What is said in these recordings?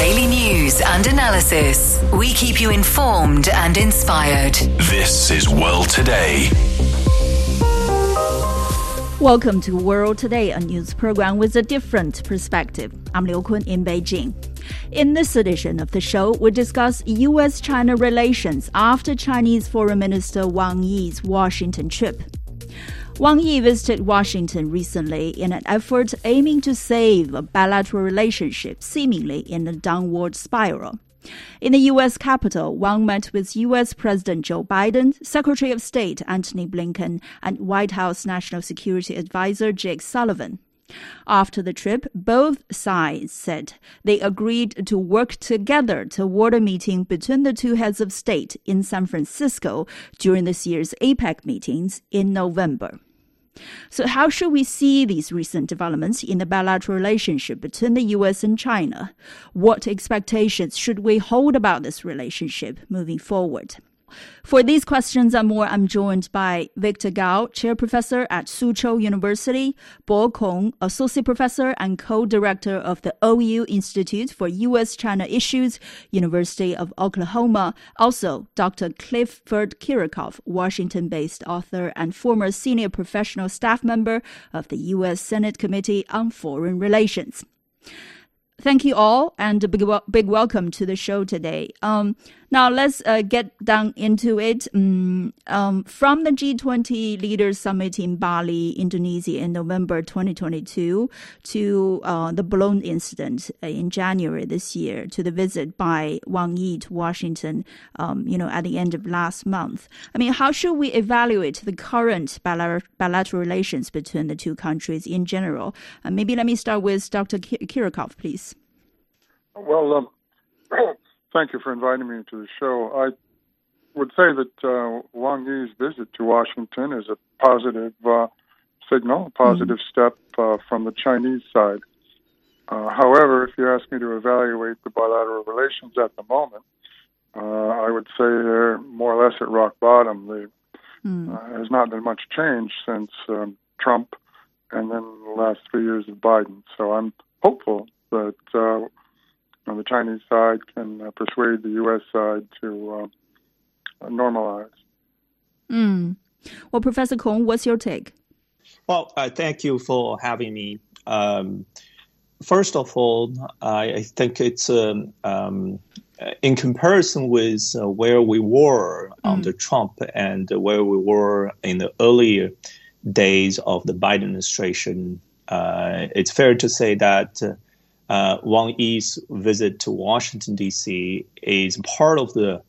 Daily news and analysis. We keep you informed and inspired. This is World Today. Welcome to World Today, a news program with a different perspective. I'm Liu Kun in Beijing. In this edition of the show, we discuss U.S. China relations after Chinese Foreign Minister Wang Yi's Washington trip. Wang Yi visited Washington recently in an effort aiming to save a bilateral relationship seemingly in a downward spiral. In the U.S. capital, Wang met with U.S. President Joe Biden, Secretary of State Antony Blinken, and White House National Security Advisor Jake Sullivan. After the trip, both sides said they agreed to work together toward a meeting between the two heads of state in San Francisco during this year's APEC meetings in November. So, how should we see these recent developments in the bilateral relationship between the U.S. and China? What expectations should we hold about this relationship moving forward? For these questions and more, I'm joined by Victor Gao, Chair Professor at Soochow University, Bo Kong, Associate Professor and Co-Director of the OU Institute for U.S.-China Issues, University of Oklahoma. Also, Dr. Clifford Kiracofe, Washington-based author and former senior professional staff member of the U.S. Senate Committee on Foreign Relations. Thank you all, and a big, big welcome to the show today. Um, now let's uh, get down into it. Um, um, from the G20 Leaders Summit in Bali, Indonesia, in November 2022, to uh, the balloon incident in January this year, to the visit by Wang Yi to Washington, um, you know, at the end of last month. I mean, how should we evaluate the current bilateral relations between the two countries in general? Uh, maybe let me start with Dr. Kiracofe, please. Well, um, thank you for inviting me to the show. I would say that uh, Wang Yi's visit to Washington is a positive uh, signal, a positive mm-hmm. step uh, from the Chinese side. Uh, however, if you ask me to evaluate the bilateral relations at the moment, uh, I would say they're more or less at rock bottom. There mm. has not been much change since um, Trump and then the last three years of Biden. So I'm hopeful that on the Chinese side can uh, persuade the U.S. side to uh, normalize. Mm. Well, Professor Kong, what's your take? Well, uh, thank you for having me. Um, first of all, I think it's um, um, in comparison with uh, where we were mm. under Trump and where we were in the earlier days of the Biden administration. Uh, it's fair to say that uh, uh, Wang Yi's visit to Washington D.C. is part of the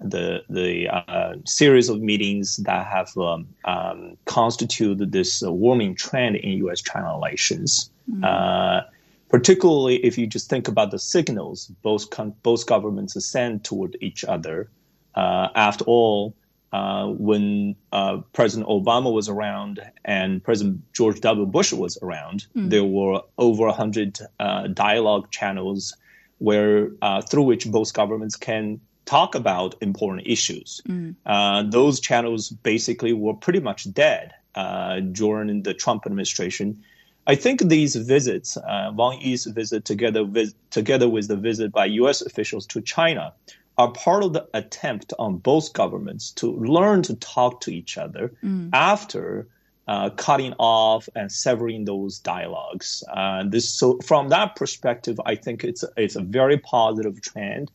the the uh, series of meetings that have um, um, constituted this uh, warming trend in U.S.-China relations. Mm-hmm. particularly if you just think about the signals both both governments send toward each other. Uh, after all, uh, when uh, President Obama was around and President George W. Bush was around, mm. there were over 100 uh, dialogue channels where uh, through which both governments can talk about important issues. Mm. those channels basically were pretty much dead uh, during the Trump administration. I think these visits, Wang Yi's visit together, vis- together with the visit by U.S. officials to China, are part of the attempt on both governments to learn to talk to each other mm. after uh, cutting off and severing those dialogues. Uh, this, so from that perspective, I think it's it's a very positive trend.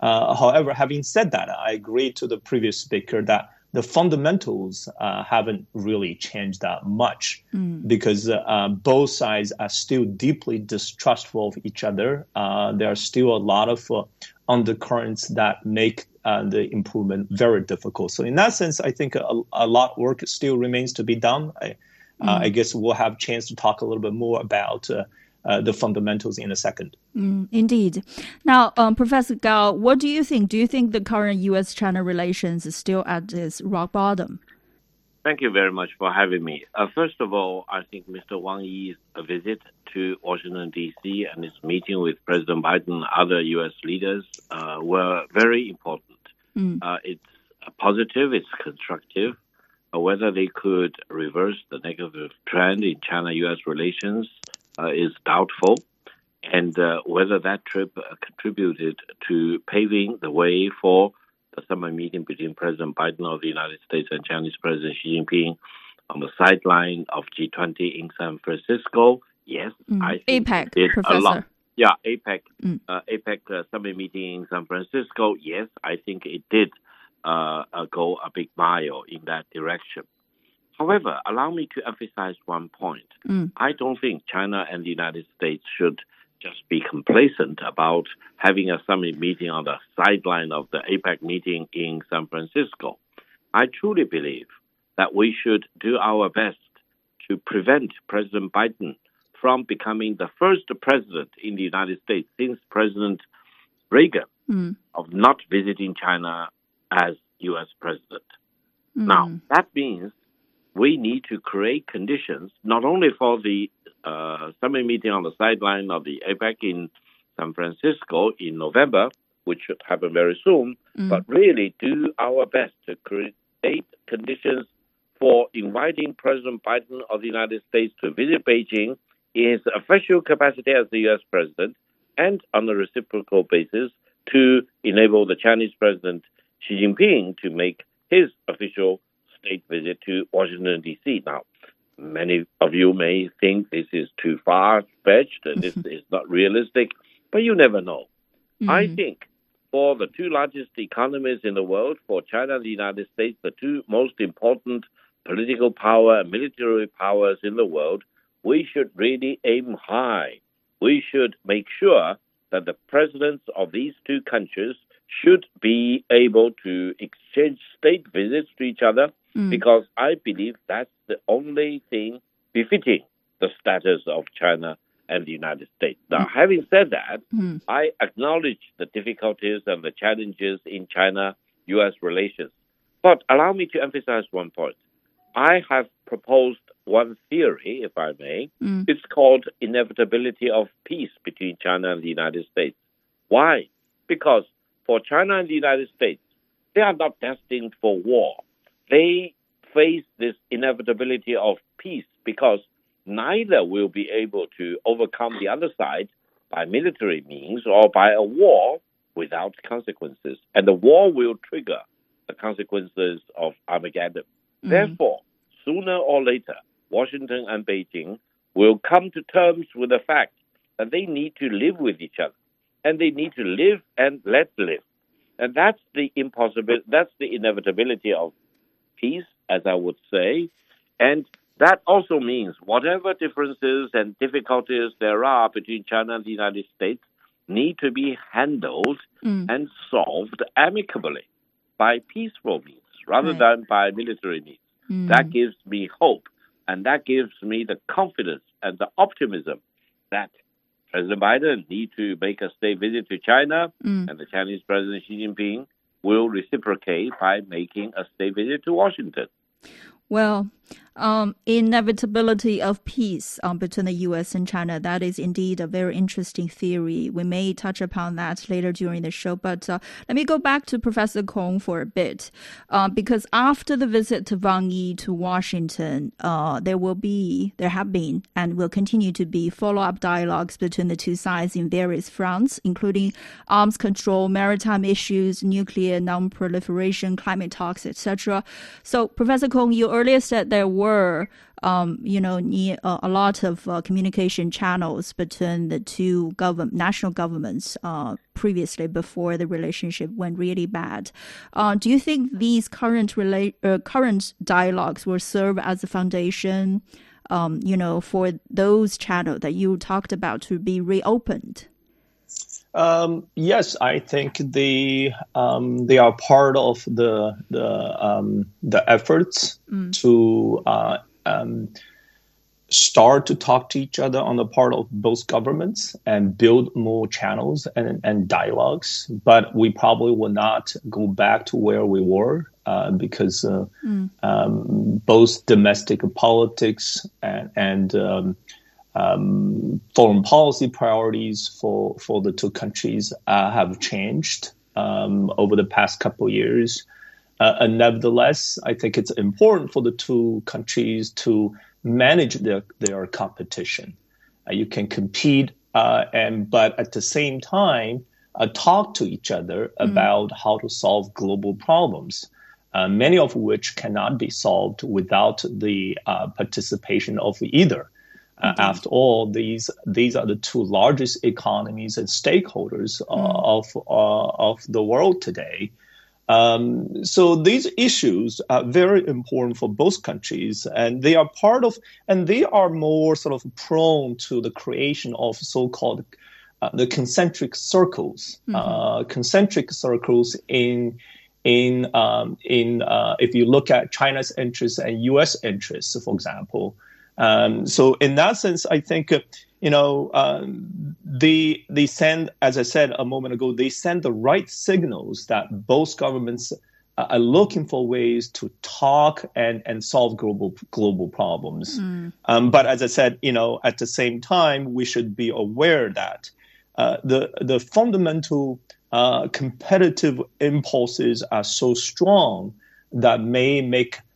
Uh, however, having said that, I agree to the previous speaker that the fundamentals uh, haven't really changed that much mm. because uh, both sides are still deeply distrustful of each other. Uh, there are still a lot of uh, undercurrents that make uh, the improvement very difficult. So, in that sense, I think a, a lot of work still remains to be done. I, mm. I guess we'll have a chance to talk a little bit more about uh, the fundamentals in a second. Mm, indeed. Now, um, Professor Gao, what do you think? Do you think the current U.S. China relations is still at its rock bottom? Thank you very much for having me. Uh, first of all, I think Mr. Wang Yi's visit to Washington, D.C., and his meeting with President Biden and other U.S. leaders uh, were very important. Mm. Uh, it's positive, it's constructive. Uh, whether they could reverse the negative trend in China U.S. relations uh, is doubtful. and uh, whether that trip contributed to paving the way for the summer meeting between President Biden of the United States and Chinese President Xi Jinping on the sideline of G20 in San Francisco. Yes, Mm. I think APEC, did a lot. Yeah, APEC, Mm. uh, APEC uh, summit meeting in San Francisco. Yes, I think it did uh, uh, go a big mile in that direction. However, allow me to emphasize one point. Mm. I don't think China and the United States should just be complacent about having a summit meeting on the sideline of the APEC meeting in San Francisco. I truly believe that we should do our best to prevent President Biden from becoming the first president in the United States since President Reagan Mm. of not visiting China as U.S. president. Now, Mm. that means we need to create conditions not only for the uh, summit meeting on the sideline of the APEC in San Francisco in November, which should happen very soon, Mm. but really do our best to create conditions for inviting President Biden of the United States to visit Beijing in his official capacity as the U.S. president and on a reciprocal basis to enable the Chinese President Xi Jinping to make his official state visit to Washington, D.C. Now, many of you may think this is too far fetched and this is not realistic, but you never know. I Mm. think for the two largest economies in the world, for China and the United States, the two most important political power and military powers in the world, we should really aim high. We should make sure that the presidents of these two countries should be able to exchange state visits to each other Mm. because I believe that's the only thing befitting the status of China and the United States. Now, having said that, Mm. I acknowledge the difficulties and the challenges in China US relations. But allow me to emphasize one point. I have proposed one theory, if I may. Mm. It's called inevitability of peace between China and the United States. Why? Because for China and the United States, they are not destined for war. They face this inevitability of peace because neither will be able to overcome the other side by military means or by a war without consequences. And the war will trigger the consequences of Armageddon. Mm. Therefore, sooner or later, Washington and Beijing will come to terms with the fact that they need to live with each other and they need to live and let live. And that's the impossible that's the inevitability of peace, as I would say. And that also means whatever differences and difficulties there are between China and the United States need to be handled Mm. and solved amicably by peaceful means rather Right. than by military means. Mm. That gives me hope and that gives me the confidence and the optimism that President Biden need to make a state visit to China Mm. and the Chinese President Xi Jinping will reciprocate by making a state visit to Washington. Well, um, inevitability of peace um, between the U.S. and China. That is indeed a very interesting theory. We may touch upon that later during the show. But uh, let me go back to Professor Kong for a bit, uh, because after the visit to Wang Yi to Washington, uh, there will be, there have been, and will continue to be follow-up dialogues between the two sides in various fronts, including arms control, maritime issues, nuclear non-proliferation, climate talks, etc. So, Professor Kong, you earlier said there were, um, you know, uh, a lot of uh, communication channels between the two govern- national governments uh, previously before the relationship went really bad. Uh, do you think these current rela- uh, current dialogues will serve as a foundation, um, you know, for those channels that you talked about to be reopened? Um, yes, I think they um, they are part of the the um, the efforts to uh, um, start to talk to each other on the part of both governments and build more channels and, and dialogues. But we probably will not go back to where we were uh, because uh, um, both domestic politics and, and um, foreign policy priorities for, for the two countries uh, have changed um, over the past couple of years. Uh, and nevertheless, I think it's important for the two countries to manage their, their competition. Uh, you can compete uh, and but at the same time uh, talk to each other mm. about how to solve global problems. Uh, many of which cannot be solved without the uh, participation of either. Uh, after all, these these are the two largest economies and stakeholders uh, mm. of of the world today. Um, so these issues are very important for both countries, and they are part of, and they are more sort of prone to the creation of so-called uh, the concentric circles, mm-hmm. uh, concentric circles in in um, in uh, if you look at China's interests and U.S. interests, for example. Um, so in that sense, I think you know, um, they they send, as I said a moment ago, they send the right signals that both governments are looking for ways to talk and, and solve global global problems. Mm. Um, but as I said, you know, at the same time, we should be aware that uh, the the fundamental uh, competitive impulses are so strong that may make uh, uh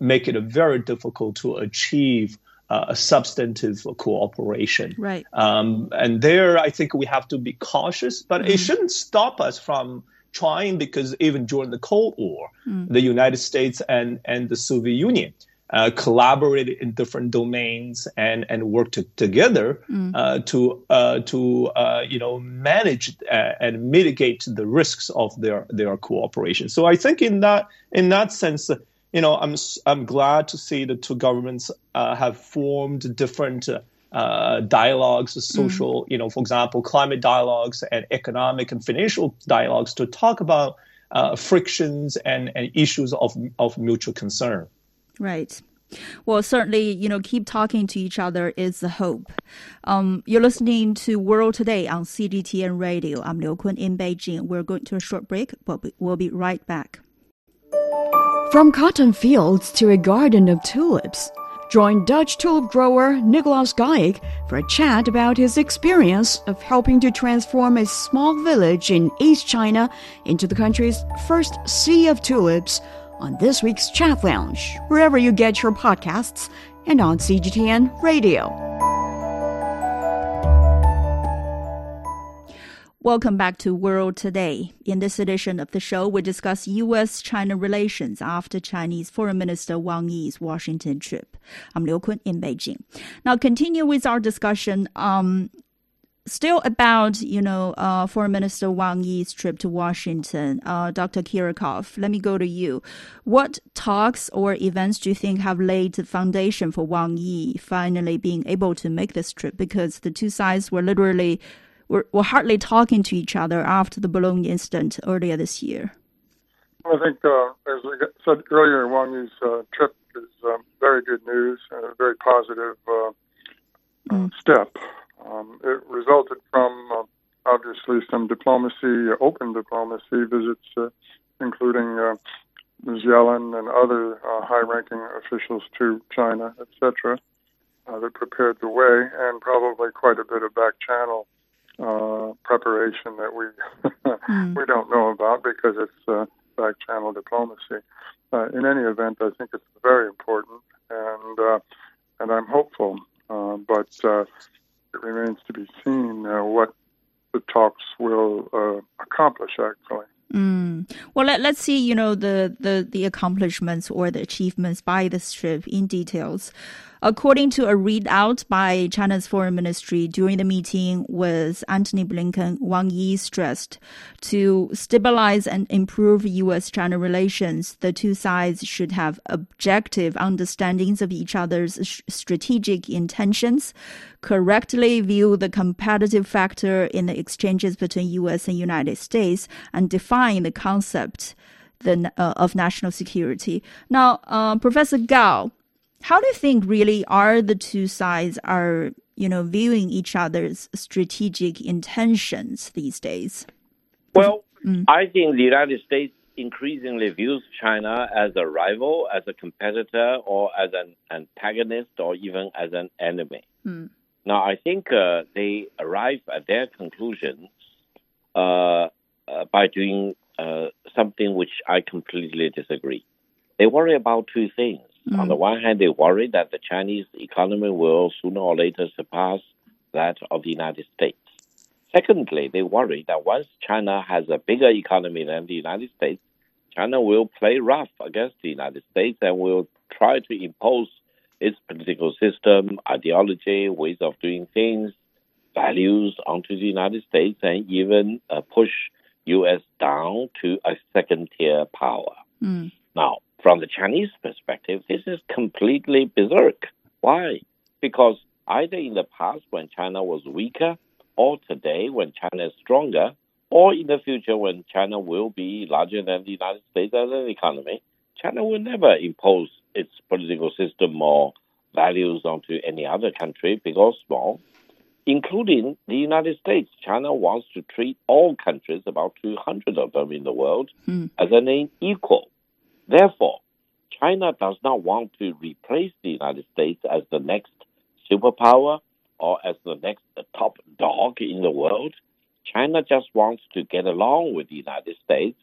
make it very difficult to achieve uh, a substantive cooperation. Right. Um, and there, I think we have to be cautious, but mm. it shouldn't stop us from trying because even during the Cold War, mm. the United States and, and the Soviet Union uh, collaborated in different domains and, and worked to, together mm. uh, to uh, to uh, you know manage uh, and mitigate the risks of their their cooperation. So I think in that in that sense, you know, I'm I'm glad to see the two governments uh, have formed different uh, dialogues, social, mm. you know, for example, climate dialogues and economic and financial dialogues to talk about uh, frictions and, and issues of of mutual concern. Right. Well, certainly, you know, keep talking to each other is the hope. Um, you're listening to World Today on CGTN Radio. I'm Liu Kun in Beijing. We're going to a short break, but we'll be right back. From cotton fields to a garden of tulips, join Dutch tulip grower Nicolaas Gaik for a chat about his experience of helping to transform a small village in East China into the country's first sea of tulips on this week's Chat Lounge, wherever you get your podcasts, and on CGTN Radio. Welcome back to World Today. In this edition of the show, we discuss U.S. China relations after Chinese Foreign Minister Wang Yi's Washington trip. I'm Liu Kun in Beijing. Now, continue with our discussion. Um, still about you know uh, Foreign Minister Wang Yi's trip to Washington, uh, Dr. Kiracofe. Let me go to you. What talks or events do you think have laid the foundation for Wang Yi finally being able to make this trip? Because the two sides were literally were, were hardly talking to each other after the balloon incident earlier this year. I think, uh, as we said earlier, Wang uh, trip is um, very good news and a very positive uh, mm. step. Um, it resulted from uh, obviously some diplomacy, open diplomacy visits, uh, including uh, Ms. Yellen and other high-ranking officials to China, etc., that prepared the way, and probably quite a bit of back channel uh, preparation that we mm. we don't know about because it's uh, back channel diplomacy. Uh, in any event, I think it's very important, and uh, and I'm hopeful. Uh, but uh, it remains to be seen uh, what the talks will uh, accomplish. Actually. Mm. Well, let, let's see, you know, the, the, the accomplishments or the achievements by this trip in details. According to a readout by China's foreign ministry during the meeting with Antony Blinken, Wang Yi stressed to stabilize and improve U.S.-China relations, the two sides should have objective understandings of each other's strategic intentions, correctly view the competitive factor in the exchanges between U.S. and United States, and define the concept the, uh, of national security. Now, uh, Professor Gao, how do you think really are the two sides are you know viewing each other's strategic intentions these days? Well, mm. I think the United States increasingly views China as a rival, as a competitor, or as an antagonist, or even as an enemy. Mm. Now, I think uh, they arrive at their conclusions uh, uh, by doing uh, something which I completely disagree. They worry about two things. Mm. On the one hand, they worry that the Chinese economy will sooner or later surpass that of the United States. Secondly, they worry that once China has a bigger economy than the United States, China will play rough against the United States and will try to impose its political system, ideology, ways of doing things, values onto the United States, and even uh, push U.S. down to a second tier power. Mm. Now, from the Chinese perspective, this is completely berserk. Why? Because either in the past when China was weaker, or today when China is stronger, or in the future when China will be larger than the United States as an economy, China will never impose its political system or values onto any other country, big or small, including the United States. China wants to treat all countries, about 200 of them in the world, hmm. as an equal. Therefore, China does not want to replace the United States as the next superpower or as the next top dog in the world. China just wants to get along with the United States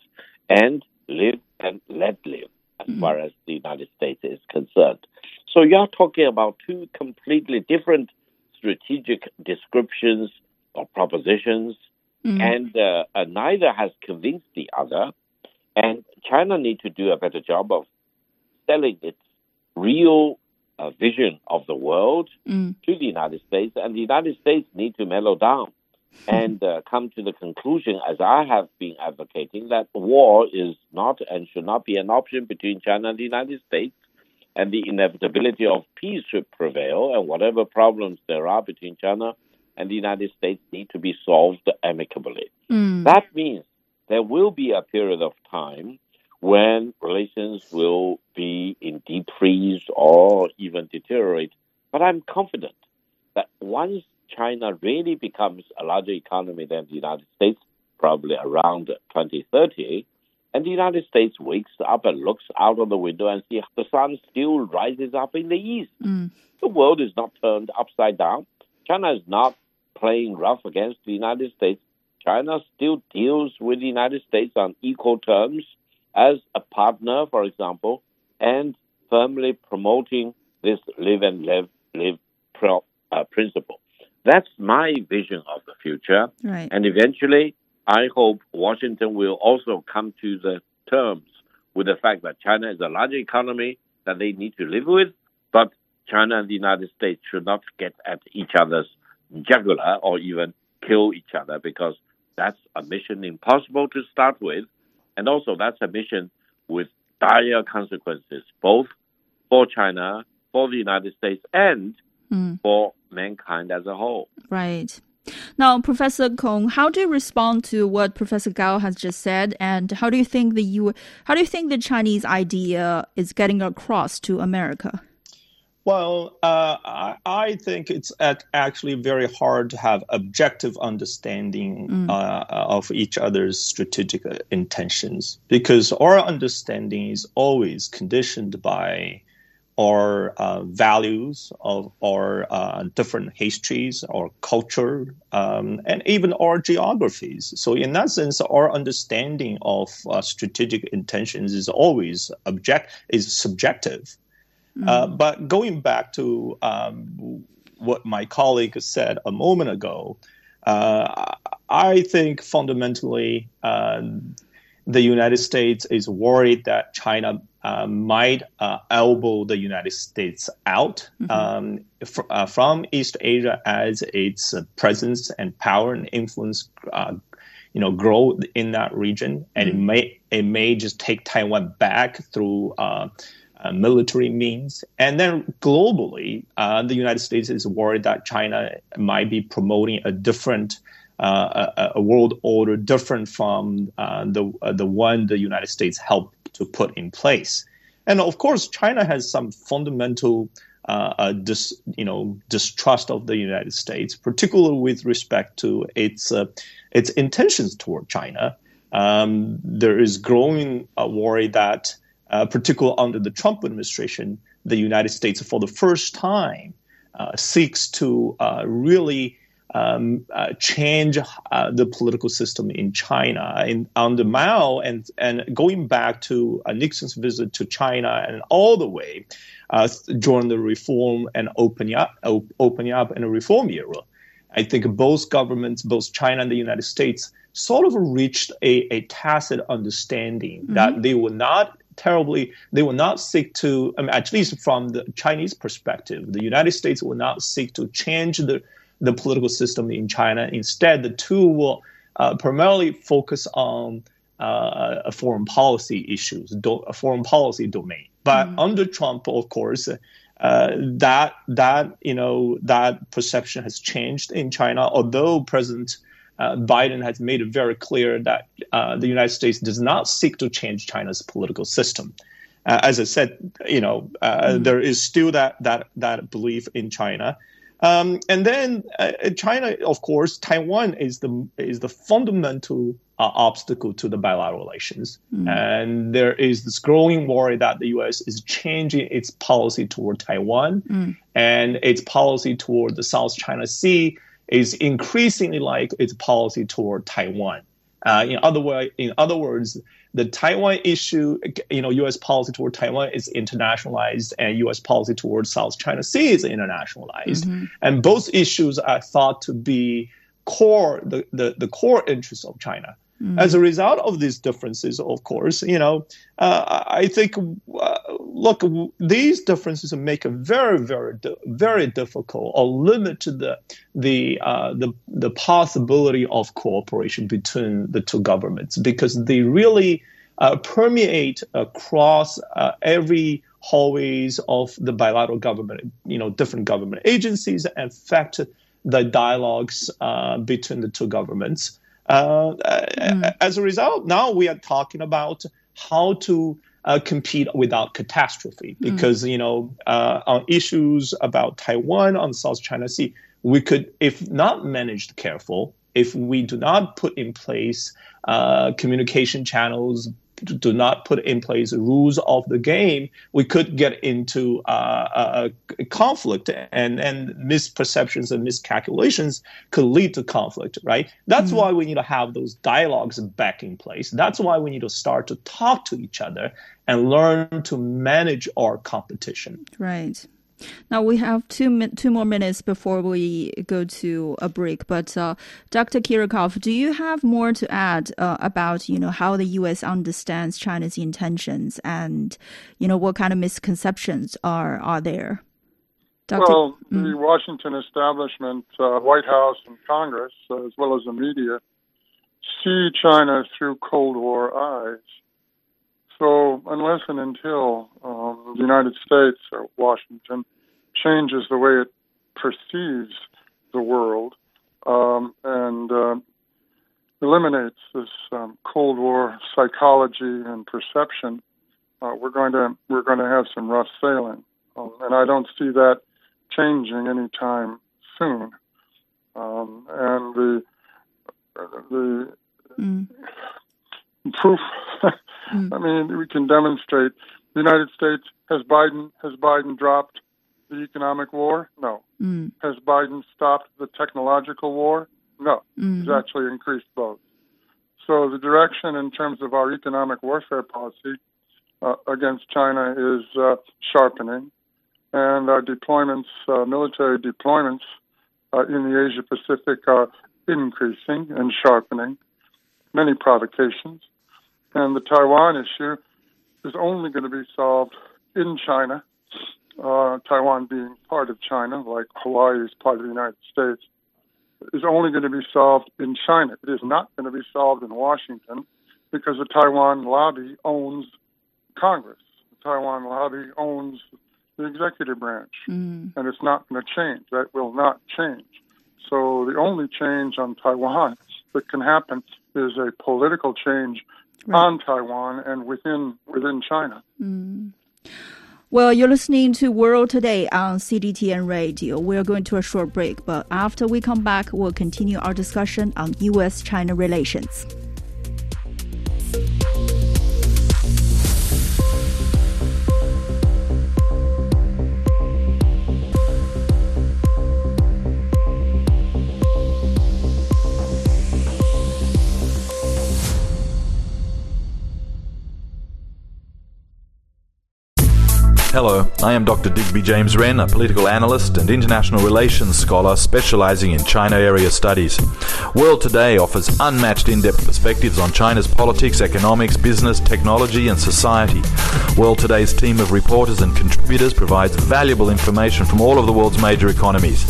and live and let live as far as the United States is concerned. So you're talking about two completely different strategic descriptions or propositions, and uh, uh, neither has convinced the other. And China need to do a better job of selling its real uh, vision of the world to the United States, and the United States need to mellow down. And uh, come to the conclusion, as I have been advocating, that war is not and should not be an option between China and the United States, and the inevitability of peace should prevail, and whatever problems there are between China and the United States need to be solved amicably. That means there will be a period of time when relations will be in deep freeze or even deteriorate. But I'm confident that once China really becomes a larger economy than the United States, probably around 2030, and the United States wakes up and looks out of the window and sees the sun still rises up in the east. Mm. The world is not turned upside down. China is not playing rough against the United States. China still deals with the United States on equal terms as a partner, for example, and firmly promoting this live and live live pro, uh, principle. That's my vision of the future. Right. And eventually, I hope Washington will also come to the terms with the fact that China is a large economy that they need to live with, but China and the United States should not get at each other's jugular or even kill each other because that's a mission impossible to start with. And also, that's a mission with dire consequences, both for China, for the United States, and hmm. for mankind as a whole. Right. Now, Professor Kong, how do you respond to what Professor Gao has just said, and how do you think the U- how do you think the Chinese idea is getting across to America? Well, uh, I, I think it's actually very hard to have objective understanding uh, of each other's strategic uh, intentions because our understanding is always conditioned by our uh, values of our uh, different histories, our culture, um, and even our geographies. So, in that sense, our understanding of uh, strategic intentions is always object is subjective. Uh, but going back to um, what my colleague said a moment ago, uh, I think fundamentally uh, the United States is worried that China uh, might uh, elbow the United States out um, fr- uh, from East Asia as its uh, presence and power and influence, uh, you know, grow in that region, and it may it may just take Taiwan back through. Uh, uh, military means. And then globally, uh, the United States is worried that China might be promoting a different uh, a, a world order different from uh, the uh, the one the United States helped to put in place. And of course, China has some fundamental uh, dis, you know distrust of the United States, particularly with respect to its its intentions toward China. Um, there is growing worry that, uh, particularly under the Trump administration, the United States, for the first time, uh, seeks to uh, really um, uh, change uh, the political system in China. In, under Mao and and going back to uh, Nixon's visit to China and all the way uh, during the reform and opening up op- opening up in a reform era, I think both governments, both China and the United States, sort of reached a, a tacit understanding mm-hmm. that they would not terribly, they will not seek to, I mean, at least from the Chinese perspective, the United States will not seek to change the, the political system in China. Instead, the two will uh, primarily focus on uh, foreign policy issues, do, a foreign policy domain. But mm-hmm. under Trump, of course, uh, that that you know that perception has changed in China. Although President uh, Biden has made it very clear that uh, the United States does not seek to change China's political system. Uh, as I said, you know, mm. there is still that that that belief in China. Um, and then uh, China, of course, Taiwan is the is the fundamental uh, obstacle to the bilateral relations, mm. and there is this growing worry that the U.S. is changing its policy toward Taiwan mm. and its policy toward the South China Sea is increasingly like its policy toward Taiwan. Uh, in other way, in other words, the Taiwan issue, you know, U.S. policy toward Taiwan is internationalized, and U.S. policy toward South China Sea is internationalized, mm-hmm. and both issues are thought to be core the, the, the core interests of China. Mm. As a result of these differences, of course, you know, uh, I think, uh, look, these differences make it very, very, very difficult or limit the the uh, the the possibility of cooperation between the two governments because they really uh, permeate across uh, every hallways of the bilateral government, you know, different government agencies, and affect the dialogues uh, between the two governments. Uh, mm. As a result, now we are talking about how to uh, compete without catastrophe mm. because mm. you know uh, on issues about Taiwan on South China Sea, we could, if not managed careful, if we do not put in place uh, communication channels do not put in place the rules of the game, we could get into uh, a, a, conflict and, and misperceptions and miscalculations could lead to conflict, right? That's mm-hmm. why we need to have those dialogues back in place. That's why we need to start to talk to each other and learn to manage our competition. Right. Now we have two two more minutes before we go to a break. But uh, Dr. Kiracofe, do you have more to add uh, about you know how the U.S. understands China's intentions and you know what kind of misconceptions are are there? Dr. Well, mm. the Washington establishment, uh, White House, and Congress, as well as the media, see China through Cold War eyes. So unless and until um, the United States or Washington changes the way it perceives the world um, and uh, eliminates this um, Cold War psychology and perception, uh, we're going to we're going to have some rough sailing, um, and I don't see that changing anytime soon. Um, and the the mm. Proof Mm. I mean, we can demonstrate. The United States has Biden has Biden dropped the economic war? No. Mm. Has Biden stopped the technological war? No. Mm. He's actually increased both. So the direction in terms of our economic warfare policy uh, against China is uh, sharpening, and our deployments, uh, military deployments uh, in the Asia Pacific are increasing and sharpening. Many provocations. And the Taiwan issue is only going to be solved in China, uh, Taiwan being part of China, like Hawaii is part of the United States, is only going to be solved in China. It is not going to be solved in Washington because the Taiwan lobby owns Congress. The Taiwan lobby owns the executive branch, mm. and it's not going to change. That will not change. So the only change on Taiwan that can happen is a political change right. on Taiwan and within within China. Mm. Well, you're listening to World Today on CGTN Radio. We're going to a short break, but after we come back, we'll continue our discussion on U.S. China relations. Hello, I am Dr. Digby James Wren, a political analyst and international relations scholar specializing in China area studies. World Today offers unmatched in depth perspectives on China's politics, economics, business, technology, and society. World Today's team of reporters and contributors provides valuable information from all of the world's major economies.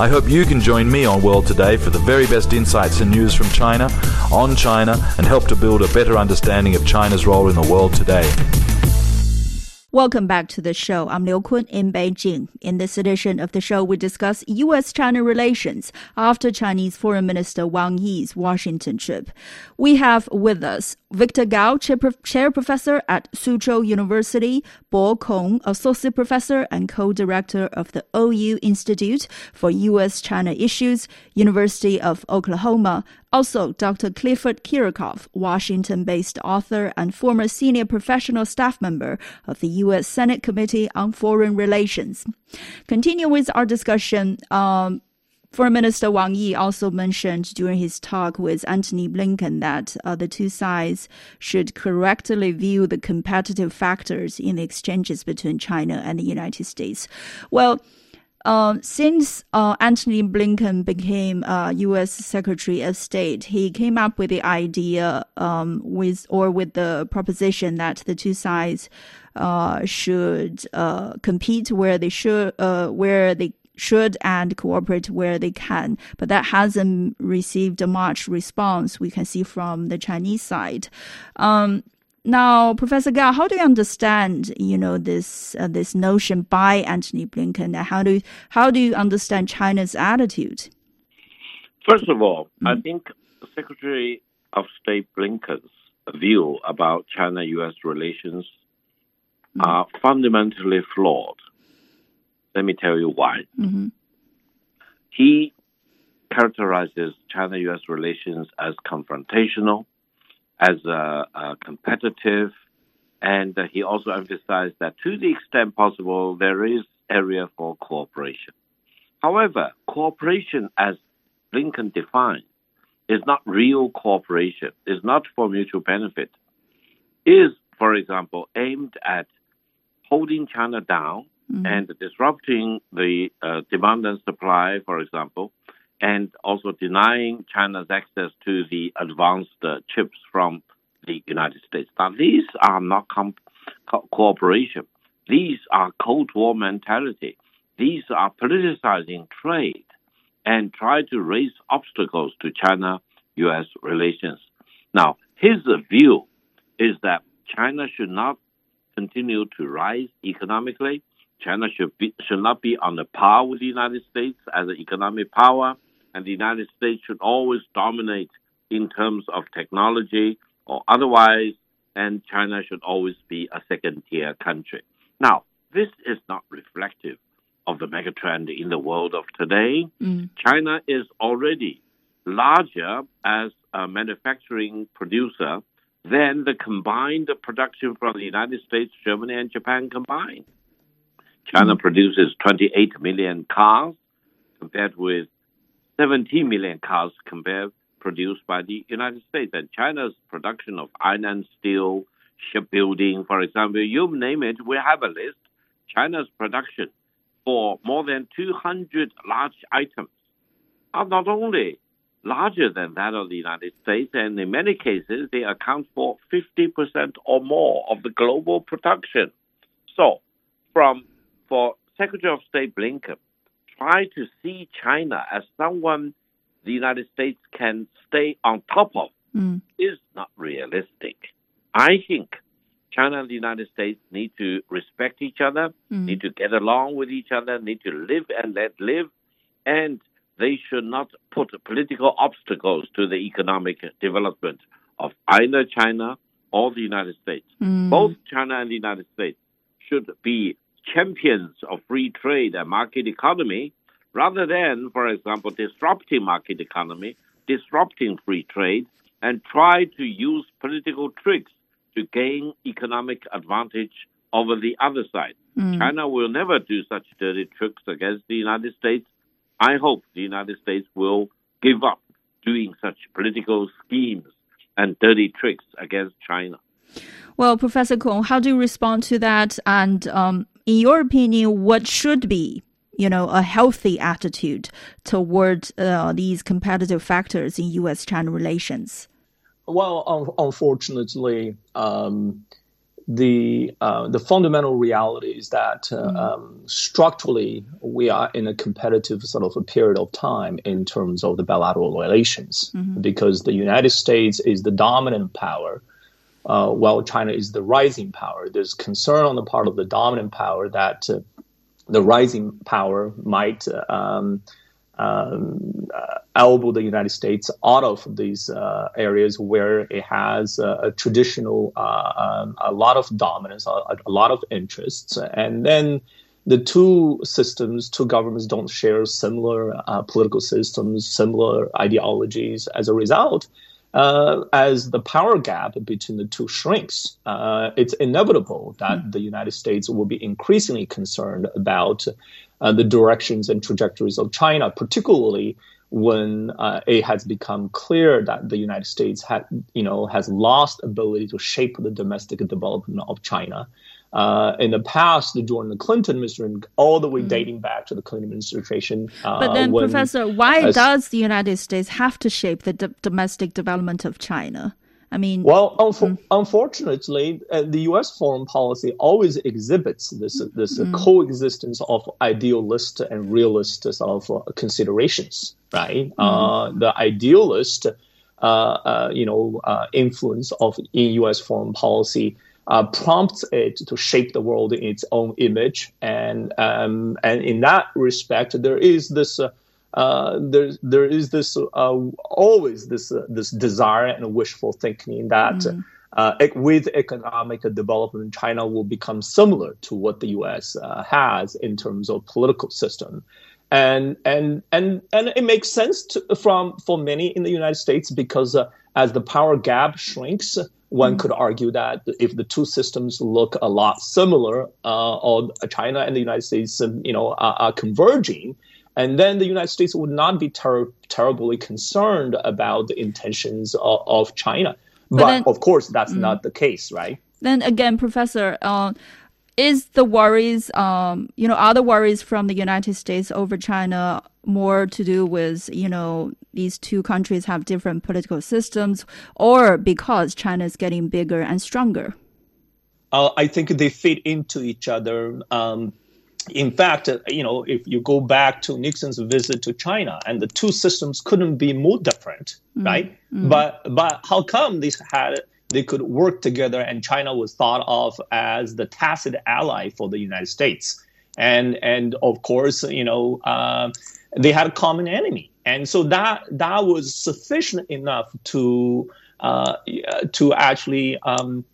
I hope you can join me on World Today for the very best insights and news from China, on China, and help to build a better understanding of China's role in the world today. Welcome back to the show. I'm Liu Kun in Beijing. In this edition of the show, we discuss U.S.-China relations after Chinese Foreign Minister Wang Yi's Washington trip. We have with us Victor Gao, chair, chair professor at Soochow University, Bo Kong, associate professor and co-director of the OU Institute for U.S.-China Issues, University of Oklahoma, also, Dr. Clifford Kiracofe, Washington based author and former senior professional staff member of the U.S. Senate Committee on Foreign Relations. Continue with our discussion. Um, Foreign Minister Wang Yi also mentioned during his talk with Antony Blinken that uh, the two sides should correctly view the competitive factors in the exchanges between China and the United States. Well, uh, since uh, Antony Blinken became uh, U.S. Secretary of State, he came up with the idea um, with or with the proposition that the two sides uh, should uh, compete where they should, uh, where they should and cooperate where they can. But that hasn't received much response. We can see from the Chinese side. Um, now, Professor Gao, how do you understand, you know, this uh, this notion by Antony Blinken? How do how do you understand China's attitude? First of all, mm-hmm. I think Secretary of State Blinken's view about China-U.S. relations mm-hmm. are fundamentally flawed. Let me tell you why. Mm-hmm. He characterizes China-U.S. relations as confrontational as a, a competitive, and uh, he also emphasized that to the extent possible, there is area for cooperation. However, cooperation, as Blinken defined, is not real cooperation, is not for mutual benefit, is, for example, aimed at holding China down mm-hmm. and disrupting the uh, demand and supply, for example, and also denying China's access to the advanced uh, chips from the United States. Now, these are not co- cooperation. These are Cold War mentality. These are politicizing trade and try to raise obstacles to China-U.S. relations. Now, his view is that China should not continue to rise economically. China should be, should not be on the par with the United States as an economic power and the United States should always dominate in terms of technology or otherwise, and China should always be a second tier country. Now, this is not reflective of the megatrend in the world of today. Mm. China is already larger as a manufacturing producer than the combined production from the United States, Germany, and Japan combined. China produces 28 million cars compared with 17 million cars compared produced by the United States. And China's production of iron and steel, shipbuilding, for example, you name it, we have a list. China's production for more than 200 large items are not only larger than that of the United States, and in many cases, they account for 50% or more of the global production. So, from for Secretary of State Blinken try to see China as someone the United States can stay on top of mm. is not realistic. I think China and the United States need to respect each other, mm. need to get along with each other, need to live and let live, and they should not put political obstacles to the economic development of either China or the United States. Mm. Both China and the United States should be champions of free trade and market economy rather than, for example, disrupting market economy, disrupting free trade, and try to use political tricks to gain economic advantage over the other side. Mm. China will never do such dirty tricks against the United States. I hope the United States will give up doing such political schemes and dirty tricks against China. Well, Professor Kong, how do you respond to that? And um, in your opinion, what should be you know, a healthy attitude toward uh, these competitive factors in U.S.-China relations? Well, un- unfortunately, um, the uh, the fundamental reality is that uh, mm-hmm. um, structurally we are in a competitive sort of a period of time in terms of the bilateral relations mm-hmm. because the United States is the dominant power. Uh, while China is the rising power, there's concern on the part of the dominant power that uh, the rising power might um, um, uh, elbow the United States out of these uh, areas where it has a traditional, uh, um, a lot of dominance, a, a, lot of interests, and then the two systems, two governments don't share similar uh, political systems, similar ideologies. As a result, uh, as the power gap between the two shrinks, uh, it's inevitable that mm. the United States will be increasingly concerned about uh, the directions and trajectories of China, particularly when uh, it has become clear that the United States had, you know, has lost ability to shape the domestic development of China. Uh, in the past, the during the Clinton administration, all the way mm. dating back to the Clinton administration. Uh, but then, when, Professor, why uh, does the United States have to shape the domestic development of China? I mean, well, mm. unfortunately, uh, the U.S. foreign policy always exhibits this this mm. coexistence of idealist and realist sort of uh, considerations, right? Mm. the idealist, you know, influence of in U.S. foreign policy uh, prompts it to shape the world in its own image. And um, and in that respect, there is this. Uh, uh, there, there is this uh, always this uh, this desire and wishful thinking that mm. Uh, with economic development, China will become similar to what the U.S. has in terms of political system, and and and and it makes sense to, from for many in the United States because as the power gap shrinks, one mm could argue that if the two systems look a lot similar, uh, or China and the United States, um, you know, are, are, converging, and then the United States would not be ter- terribly concerned about the intentions of, of China. But, but then, of course, that's mm not the case, right? Then again, Professor, uh, is the worries, um, you know, are the worries from the United States over China more to do with, you know, these two countries have different political systems or because China is getting bigger and stronger? Uh, I think they fit into each other. Um, in fact, uh, you know, if you go back to Nixon's visit to China, and the two systems couldn't be more different, mm-hmm. right? Mm-hmm. But but how come these had they could work together, and China was thought of as the tacit ally for the United States, and and of course, you know, uh, they had a common enemy, and so that that was sufficient enough to uh, to actually um,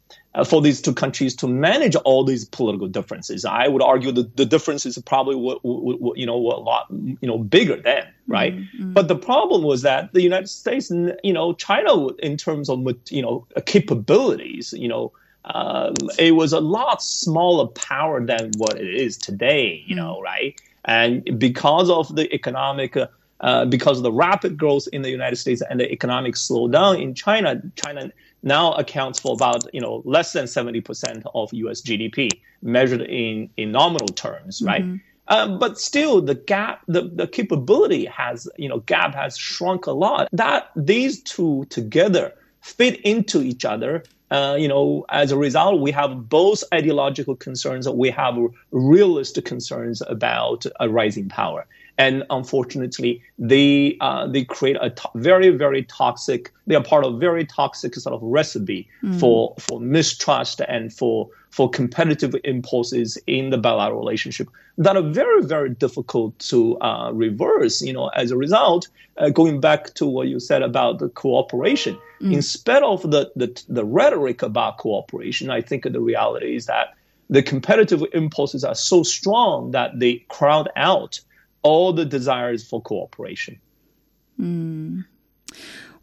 for these two countries to manage all these political differences. I would argue that the differences probably were, were, you know were a lot you know bigger then, right? Mm-hmm. But the problem was that the United States, you know, China in terms of you know capabilities, you know. Um, it was a lot smaller power than what it is today, you know, mm-hmm. right? And because of the economic uh, uh, because of the rapid growth in the United States and the economic slowdown in China, China now accounts for about you know less than 70% of US GDP measured in, in nominal terms, right? Mm-hmm. Um, but still, the gap, the, the capability has, you know, gap has shrunk a lot. That these two together fit into each other. Uh, you know, as a result, we have both ideological concerns. We have realist concerns about a rising power and unfortunately, they uh, they create a to- very very toxic. They are part of very toxic sort of recipe mm. for for mistrust and for for competitive impulses in the bilateral relationship that are very very difficult to uh, reverse. You know, as a result, uh, going back to what you said about the cooperation, mm. instead of the, the the rhetoric about cooperation, I think the reality is that the competitive impulses are so strong that they crowd out all the desires for cooperation. Mm.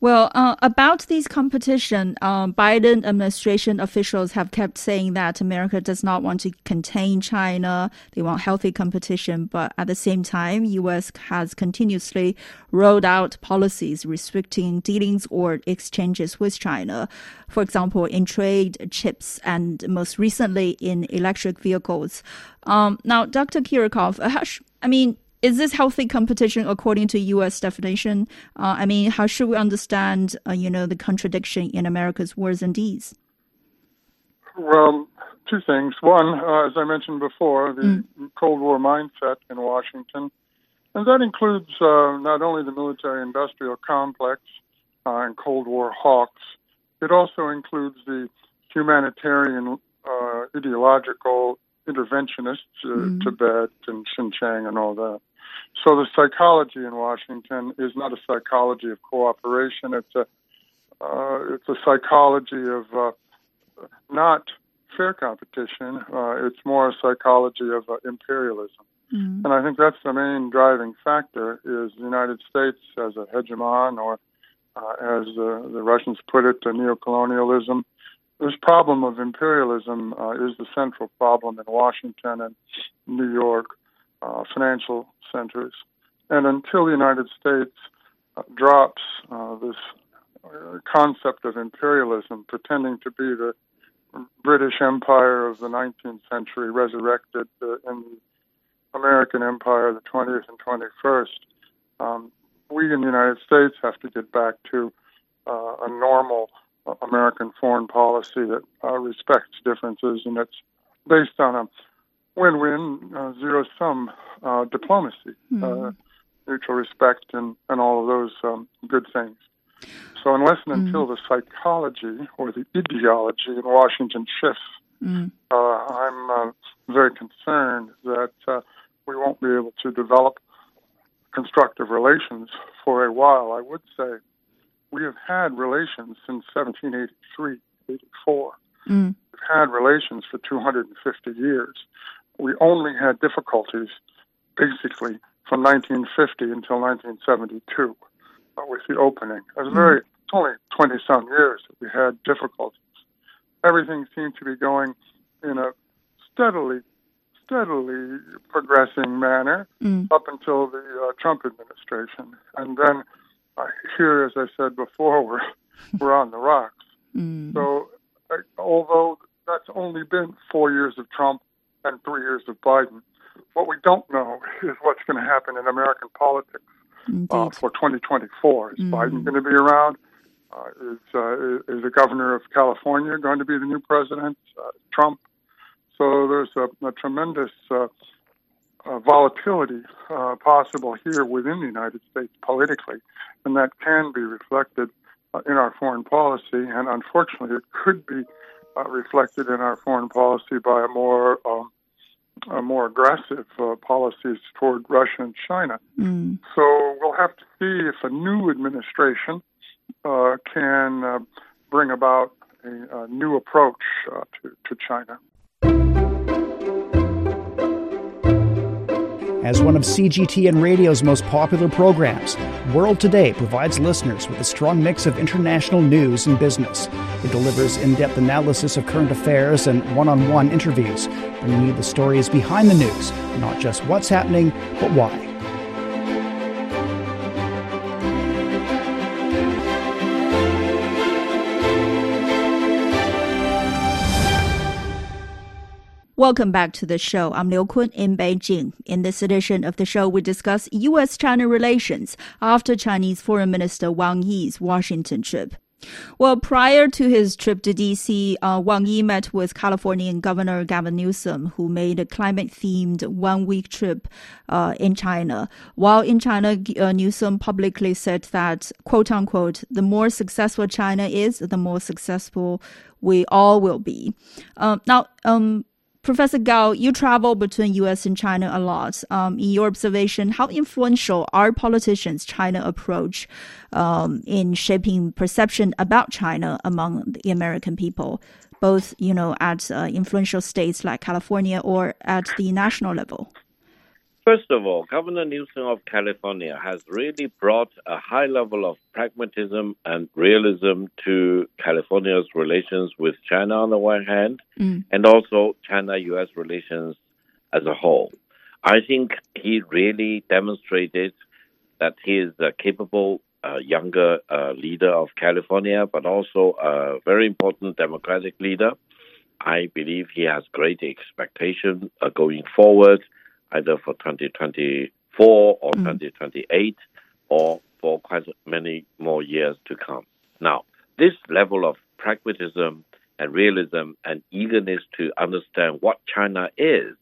Well, uh, about these competition, um, Biden administration officials have kept saying that America does not want to contain China. They want healthy competition, but at the same time, U.S. has continuously rolled out policies restricting dealings or exchanges with China. For example, in trade, chips, and most recently in electric vehicles. Um, now, Dr. Kiracofe, I mean, is this healthy competition according to U.S. definition? Uh, I mean, how should we understand, uh, you know, the contradiction in America's words and deeds? Well, two things. One, uh, as I mentioned before, the mm. Cold War mindset in Washington, and that includes uh, not only the military-industrial complex uh, and Cold War hawks, it also includes the humanitarian uh, ideological interventionists, mm. Tibet and Xinjiang and all that. So the psychology in Washington is not a psychology of cooperation. It's a uh, it's a psychology of uh, not fair competition. Uh, it's more a psychology of uh, imperialism. Mm-hmm. And I think that's the main driving factor is the United States as a hegemon, or uh, as the, the Russians put it, the neocolonialism. This problem of imperialism uh, is the central problem in Washington and New York uh, financial centers. And until the United States uh, drops uh, this uh, concept of imperialism, pretending to be the British Empire of the 19th century resurrected uh, in the American Empire of the 20th and 21st, um, we in the United States have to get back to uh, a normal American foreign policy that respects differences and it's based on a win-win, uh, zero-sum uh, diplomacy, mm. uh, mutual respect, and, and all of those um, good things. So unless and mm. until the psychology or the ideology in Washington shifts, mm. I'm uh, very concerned that uh, we won't be able to develop constructive relations for a while. I would say we have had relations since 1783, 84. Mm. We've had relations for 250 years we only had difficulties basically from 1950 until 1972 uh, with the opening. It was very, it's only 20 some years that we had difficulties. Everything seemed to be going in a steadily, steadily progressing manner mm. up until the uh, Trump administration. And then uh, here, as I said before, we're, we're on the rocks. Mm. So, uh, although that's only been four years of Trump and three years of Biden. What we don't know is what's going to happen in American politics uh, for 2024. Is mm. Biden going to be around? Uh, is, uh, is the governor of California going to be the new president? Uh, Trump. So there's a, a tremendous uh, uh, volatility possible here within the United States politically, and that can be reflected in our foreign policy. And unfortunately, it could be uh, reflected in our foreign policy by a more um, a more aggressive uh, policies toward Russia and China. Mm. So we'll have to see if a new administration uh, can uh, bring about a, a new approach uh, to, to China. As one of CGTN Radio's most popular programs, World Today provides listeners with a strong mix of international news and business. It delivers in depth analysis of current affairs and one on one interviews, bringing you the stories behind the news, not just what's happening, but why. Welcome back to the show. I'm Liu Kun in Beijing. In this edition of the show, we discuss U.S. China relations after Chinese Foreign Minister Wang Yi's Washington trip. Well, prior to his trip to D.C., uh, Wang Yi met with Californian Governor Gavin Newsom, who made a climate-themed one-week trip uh, in China. While in China, uh, Newsom publicly said that, quote unquote, the more successful China is, the more successful we all will be. Uh, now, um, Professor Gao, you travel between U.S. and China a lot. Um, in your observation, how influential are politicians' China approach um, in shaping perception about China among the American people, both you know at uh, influential states like California or at the national level? First of all, Governor Newsom of California has really brought a high level of pragmatism and realism to California's relations with China on the one hand, mm. and also China US relations as a whole. I think he really demonstrated that he is a capable uh, younger uh, leader of California, but also a very important democratic leader. I believe he has great expectation uh, going forward, either for 2024 or mm. 2028, or for quite many more years to come. Now, this level of pragmatism and realism and eagerness to understand what China is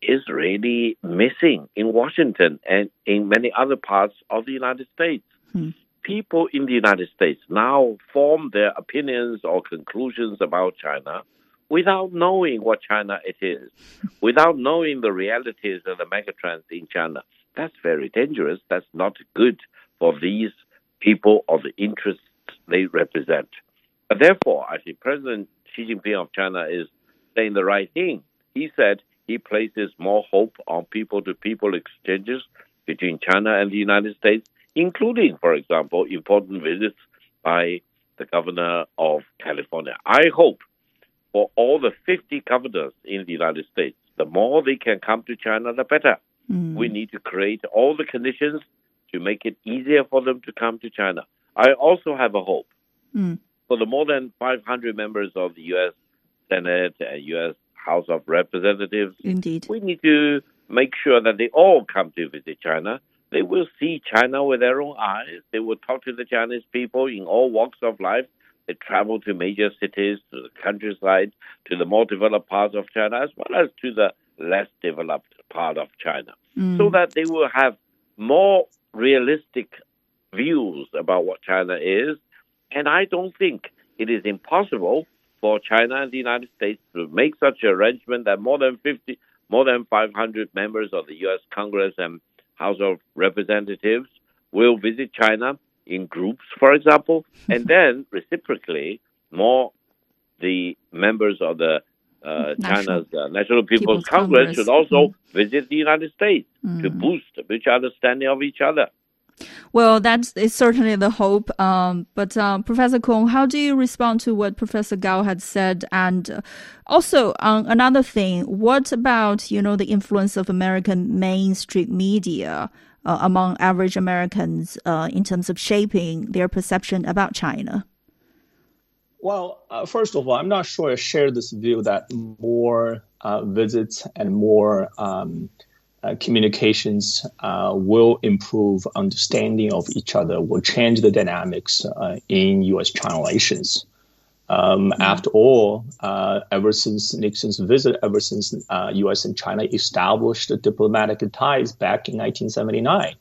is really missing in Washington and in many other parts of the United States. Hmm. People in the United States now form their opinions or conclusions about China without knowing what China it is, without knowing the realities of the megatrends in China. That's very dangerous. That's not good for these people or the interests they represent. But therefore, I think President Xi Jinping of China is saying the right thing. He said he places more hope on people to people exchanges between China and the United States, including, for example, important visits by the governor of California. I hope for all the 50 governors in the United States, the more they can come to China, the better. Mm. We need to create all the conditions to make it easier for them to come to China. I also have a hope mm. for the more than 500 members of the U.S. Senate and U.S. House of Representatives. Indeed. We need to make sure that they all come to visit China. They will see China with their own eyes. They will talk to the Chinese people in all walks of life. They travel to major cities, to the countryside, to the more developed parts of China, as well as to the less developed part of China, mm. so that they will have more realistic views about what China is. And I don't think it is impossible for China and the United States to make such an arrangement that more than 50, more than 500 members of the U.S. Congress and House of Representatives will visit China in groups, for example, and then reciprocally, more the members of the uh, China's uh, National People's, People's Congress, Congress, should also mm. visit the United States mm. to boost mutual understanding of each other. Well, that's certainly the hope. Um, but uh, Professor Kong, how do you respond to what Professor Gao had said? And uh, also, um, another thing, what about you know the influence of American mainstream media uh, among average Americans uh, in terms of shaping their perception about China? Well, uh, first of all, I'm not sure I share this view that more uh, visits and more um, uh, communications uh, will improve understanding of each other, will change the dynamics in U.S. China relations. Um, mm-hmm. After all, uh, ever since Nixon's visit, ever since U.S. Uh, and China established diplomatic ties back in 1979,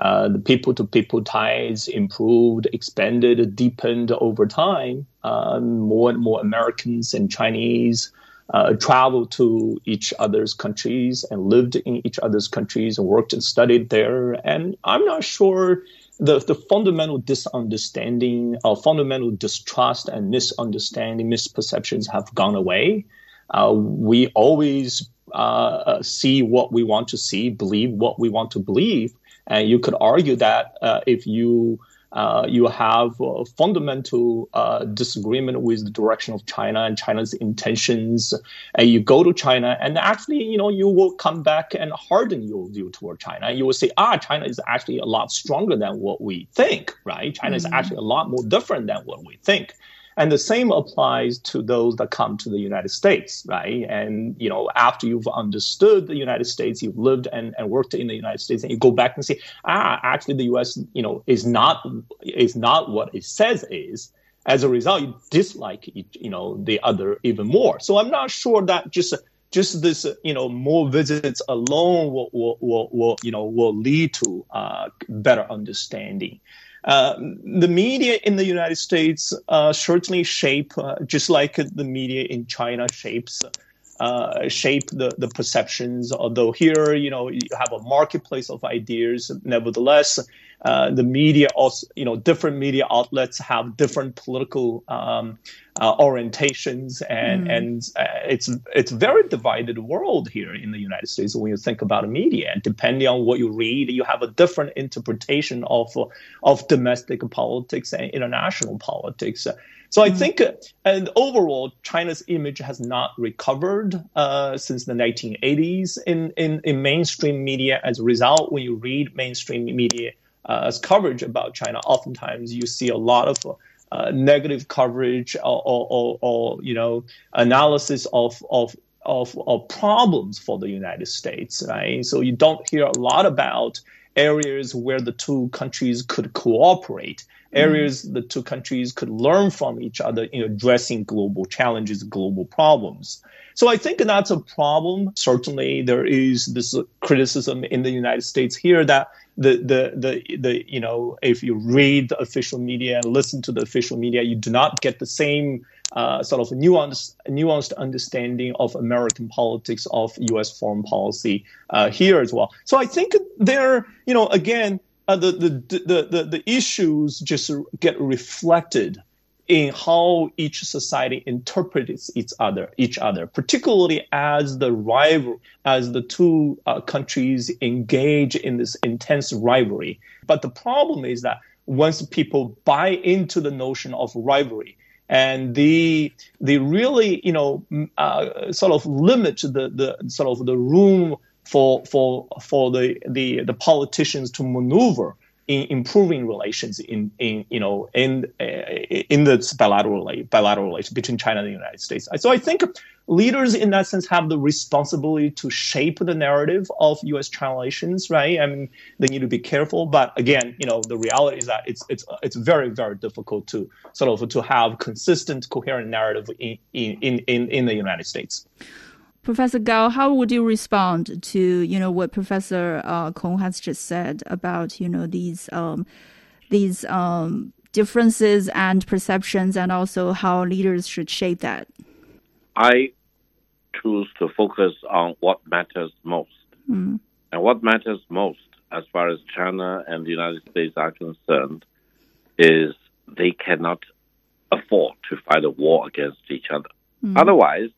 uh, the people-to-people ties improved, expanded, deepened over time. Um, more and more Americans and Chinese uh, traveled to each other's countries and lived in each other's countries and worked and studied there. And I'm not sure the, the fundamental disunderstanding, uh, fundamental distrust and misunderstanding, misperceptions have gone away. Uh, we always uh, see what we want to see, believe what we want to believe. And you could argue that uh, if you uh, you have a fundamental uh, disagreement with the direction of China and China's intentions, and you go to China, and actually, you know, you will come back and harden your view toward China. You will say, ah, China is actually a lot stronger than what we think, right? China mm-hmm. is actually a lot more different than what we think. And the same applies to those that come to the United States, right? And, you know, after you've understood the United States, you've lived and, and worked in the United States, and you go back and say, ah, actually the U.S., you know, is not, is not what it says is. As a result, you dislike, you know, the other even more. So I'm not sure that just just this, you know, more visits alone will, will, will, will you know, will lead to uh, better understanding. Uh, the media in the United States uh, certainly shape, uh, just like the media in China shapes. Uh, shape the, the perceptions. Although here, you know, you have a marketplace of ideas. Nevertheless, uh, the media also, you know, different media outlets have different political um, uh, orientations, and mm. and uh, it's it's very divided world here in the United States when you think about media. And depending on what you read, you have a different interpretation of of domestic politics and international politics. So I mm. think, uh, and overall, China's image has not recovered uh, since the 1980s in, in, in mainstream media. As a result, when you read mainstream media uh, coverage about China, oftentimes you see a lot of uh, negative coverage or, or, or, or, you know analysis of of of, of problems for the United States, right? So you don't hear a lot about areas where the two countries could cooperate, areas mm. the two countries could learn from each other in addressing global challenges, global problems. So I think that's a problem. Certainly, there is this criticism in the United States here that the the the the you know if you read the official media and listen to the official media, you do not get the same uh, sort of nuanced nuanced understanding of American politics of U.S. foreign policy uh, here as well. So I think there, you know, again, uh, the, the the the issues just get reflected in how each society interprets each other, each other, particularly as the rival, as the two uh, countries engage in this intense rivalry. But the problem is that once people buy into the notion of rivalry, and the the really you know uh, sort of limit the the sort of the room for for for the the the politicians to maneuver in improving relations in, in you know in uh, in the bilateral bilateral relations between China and the United States. So I think leaders in that sense have the responsibility to shape the narrative of U.S.-China relations, right? I mean, they need to be careful, but again, you know, the reality is that it's it's it's very very difficult to sort of to have consistent, coherent narrative in in in, in the United States. Professor Gao, how would you respond to you know what Professor uh, Kong has just said about you know these um, these um, differences and perceptions, and also how leaders should shape that? I choose to focus on what matters most, mm. and what matters most, as far as China and the United States are concerned, is they cannot afford to fight a war against each other. Mm. Otherwise,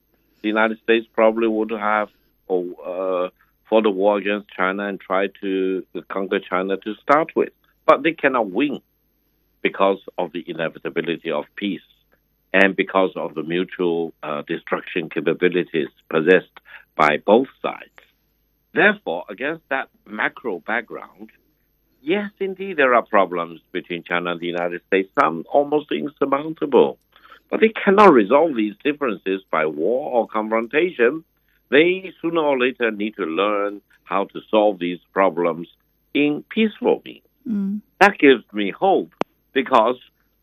the United States probably would have uh, fought a war against China and tried to conquer China to start with. But they cannot win because of the inevitability of peace and because of the mutual uh, destruction capabilities possessed by both sides. Therefore, against that macro background, yes, indeed, there are problems between China and the United States, some almost insurmountable. But they cannot resolve these differences by war or confrontation. They sooner or later need to learn how to solve these problems in peaceful means. Mm. That gives me hope because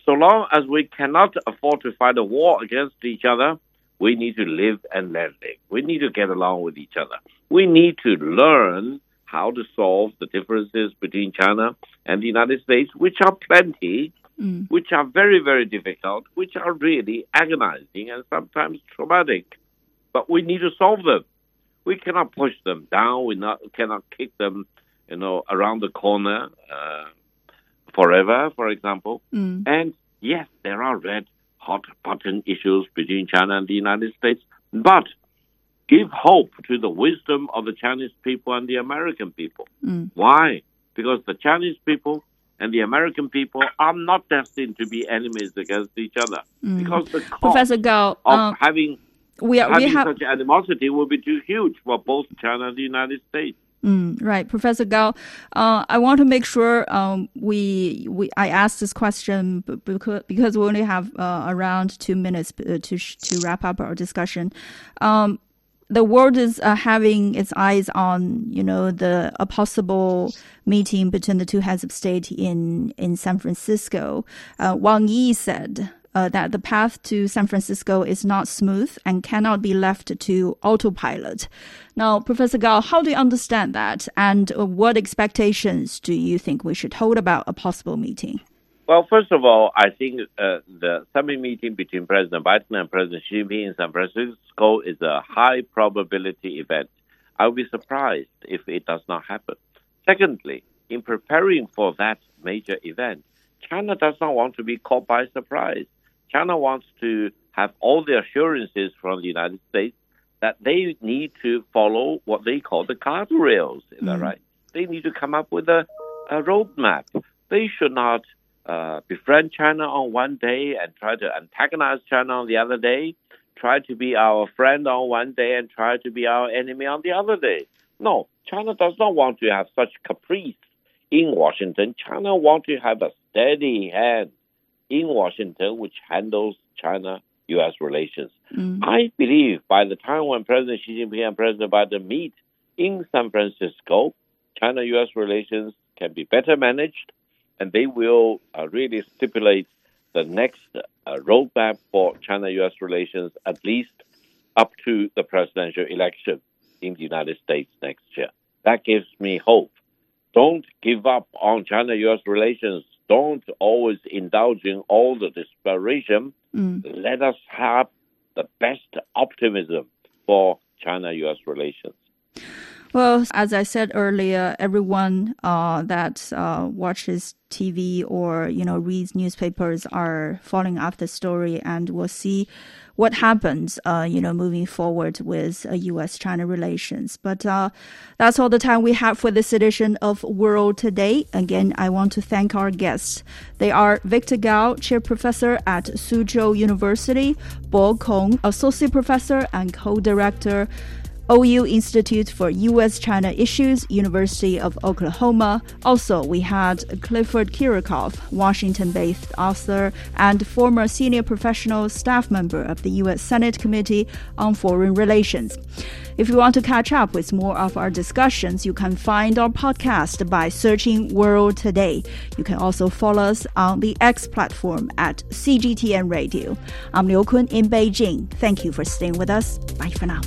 so long as we cannot afford to fight a war against each other, we need to live and let live. We need to get along with each other. We need to learn how to solve the differences between China and the United States, which are plenty, mm. which are very, very difficult, which are really agonizing and sometimes traumatic. But we need to solve them. We cannot push them down. We not cannot kick them, you know, around the corner uh, forever, for example. Mm. And yes, there are red hot button issues between China and the United States, but give hope to the wisdom of the Chinese people and the American people. Mm. Why? Because the Chinese people and the American people are not destined to be enemies against each other. Mm. Because the cost Professor Gao, of um, having, we are, having we have... such animosity will be too huge for both China and the United States. Mm, right, Professor Gao. Uh, I want to make sure um, we we I asked this question because because we only have uh, around two minutes uh, to to wrap up our discussion. Um, the world is uh, having its eyes on, you know, the a possible meeting between the two heads of state in in San Francisco. Uh, Wang Yi said uh, that the path to San Francisco is not smooth and cannot be left to autopilot. Now, Professor Gao, how do you understand that, and what expectations do you think we should hold about a possible meeting? Well, first of all, I think uh, the summit meeting between President Biden and President Xi Jinping in San Francisco is a high probability event. I would be surprised if it does not happen. Secondly, in preparing for that major event, China does not want to be caught by surprise. China wants to have all the assurances from the United States that they need to follow what they call the guardrails. Is that right? They need to come up with a, a roadmap. They should not uh, befriend China on one day and try to antagonize China on the other day, try to be our friend on one day and try to be our enemy on the other day. No, China does not want to have such caprice in Washington. China wants to have a steady hand in Washington which handles China U.S. relations. Mm. I believe by the time when President Xi Jinping and President Biden meet in San Francisco, China U.S. relations can be better managed, and they will uh, really stipulate the next uh, roadmap for China U.S. relations, at least up to the presidential election in the United States next year. That gives me hope. Don't give up on China U.S. relations. Don't always indulge in all the desperation. Mm. Let us have the best optimism for China U.S. relations. Well, as I said earlier, everyone uh, that uh, watches TV or you know reads newspapers are following up the story, and we'll see what happens, uh, you know, moving forward with uh, U.S.-China relations. But uh, that's all the time we have for this edition of World Today. Again, I want to thank our guests. They are Victor Gao, Chair Professor at Soochow University, Bo Kong, Associate Professor and Co-Director. OU Institute for U.S. China Issues, University of Oklahoma. Also, we had Clifford Kiracofe, Washington based author and former senior professional staff member of the U.S. Senate Committee on Foreign Relations. If you want to catch up with more of our discussions, you can find our podcast by searching World Today. You can also follow us on the X platform at CGTN Radio. I'm Liu Kun in Beijing. Thank you for staying with us. Bye for now.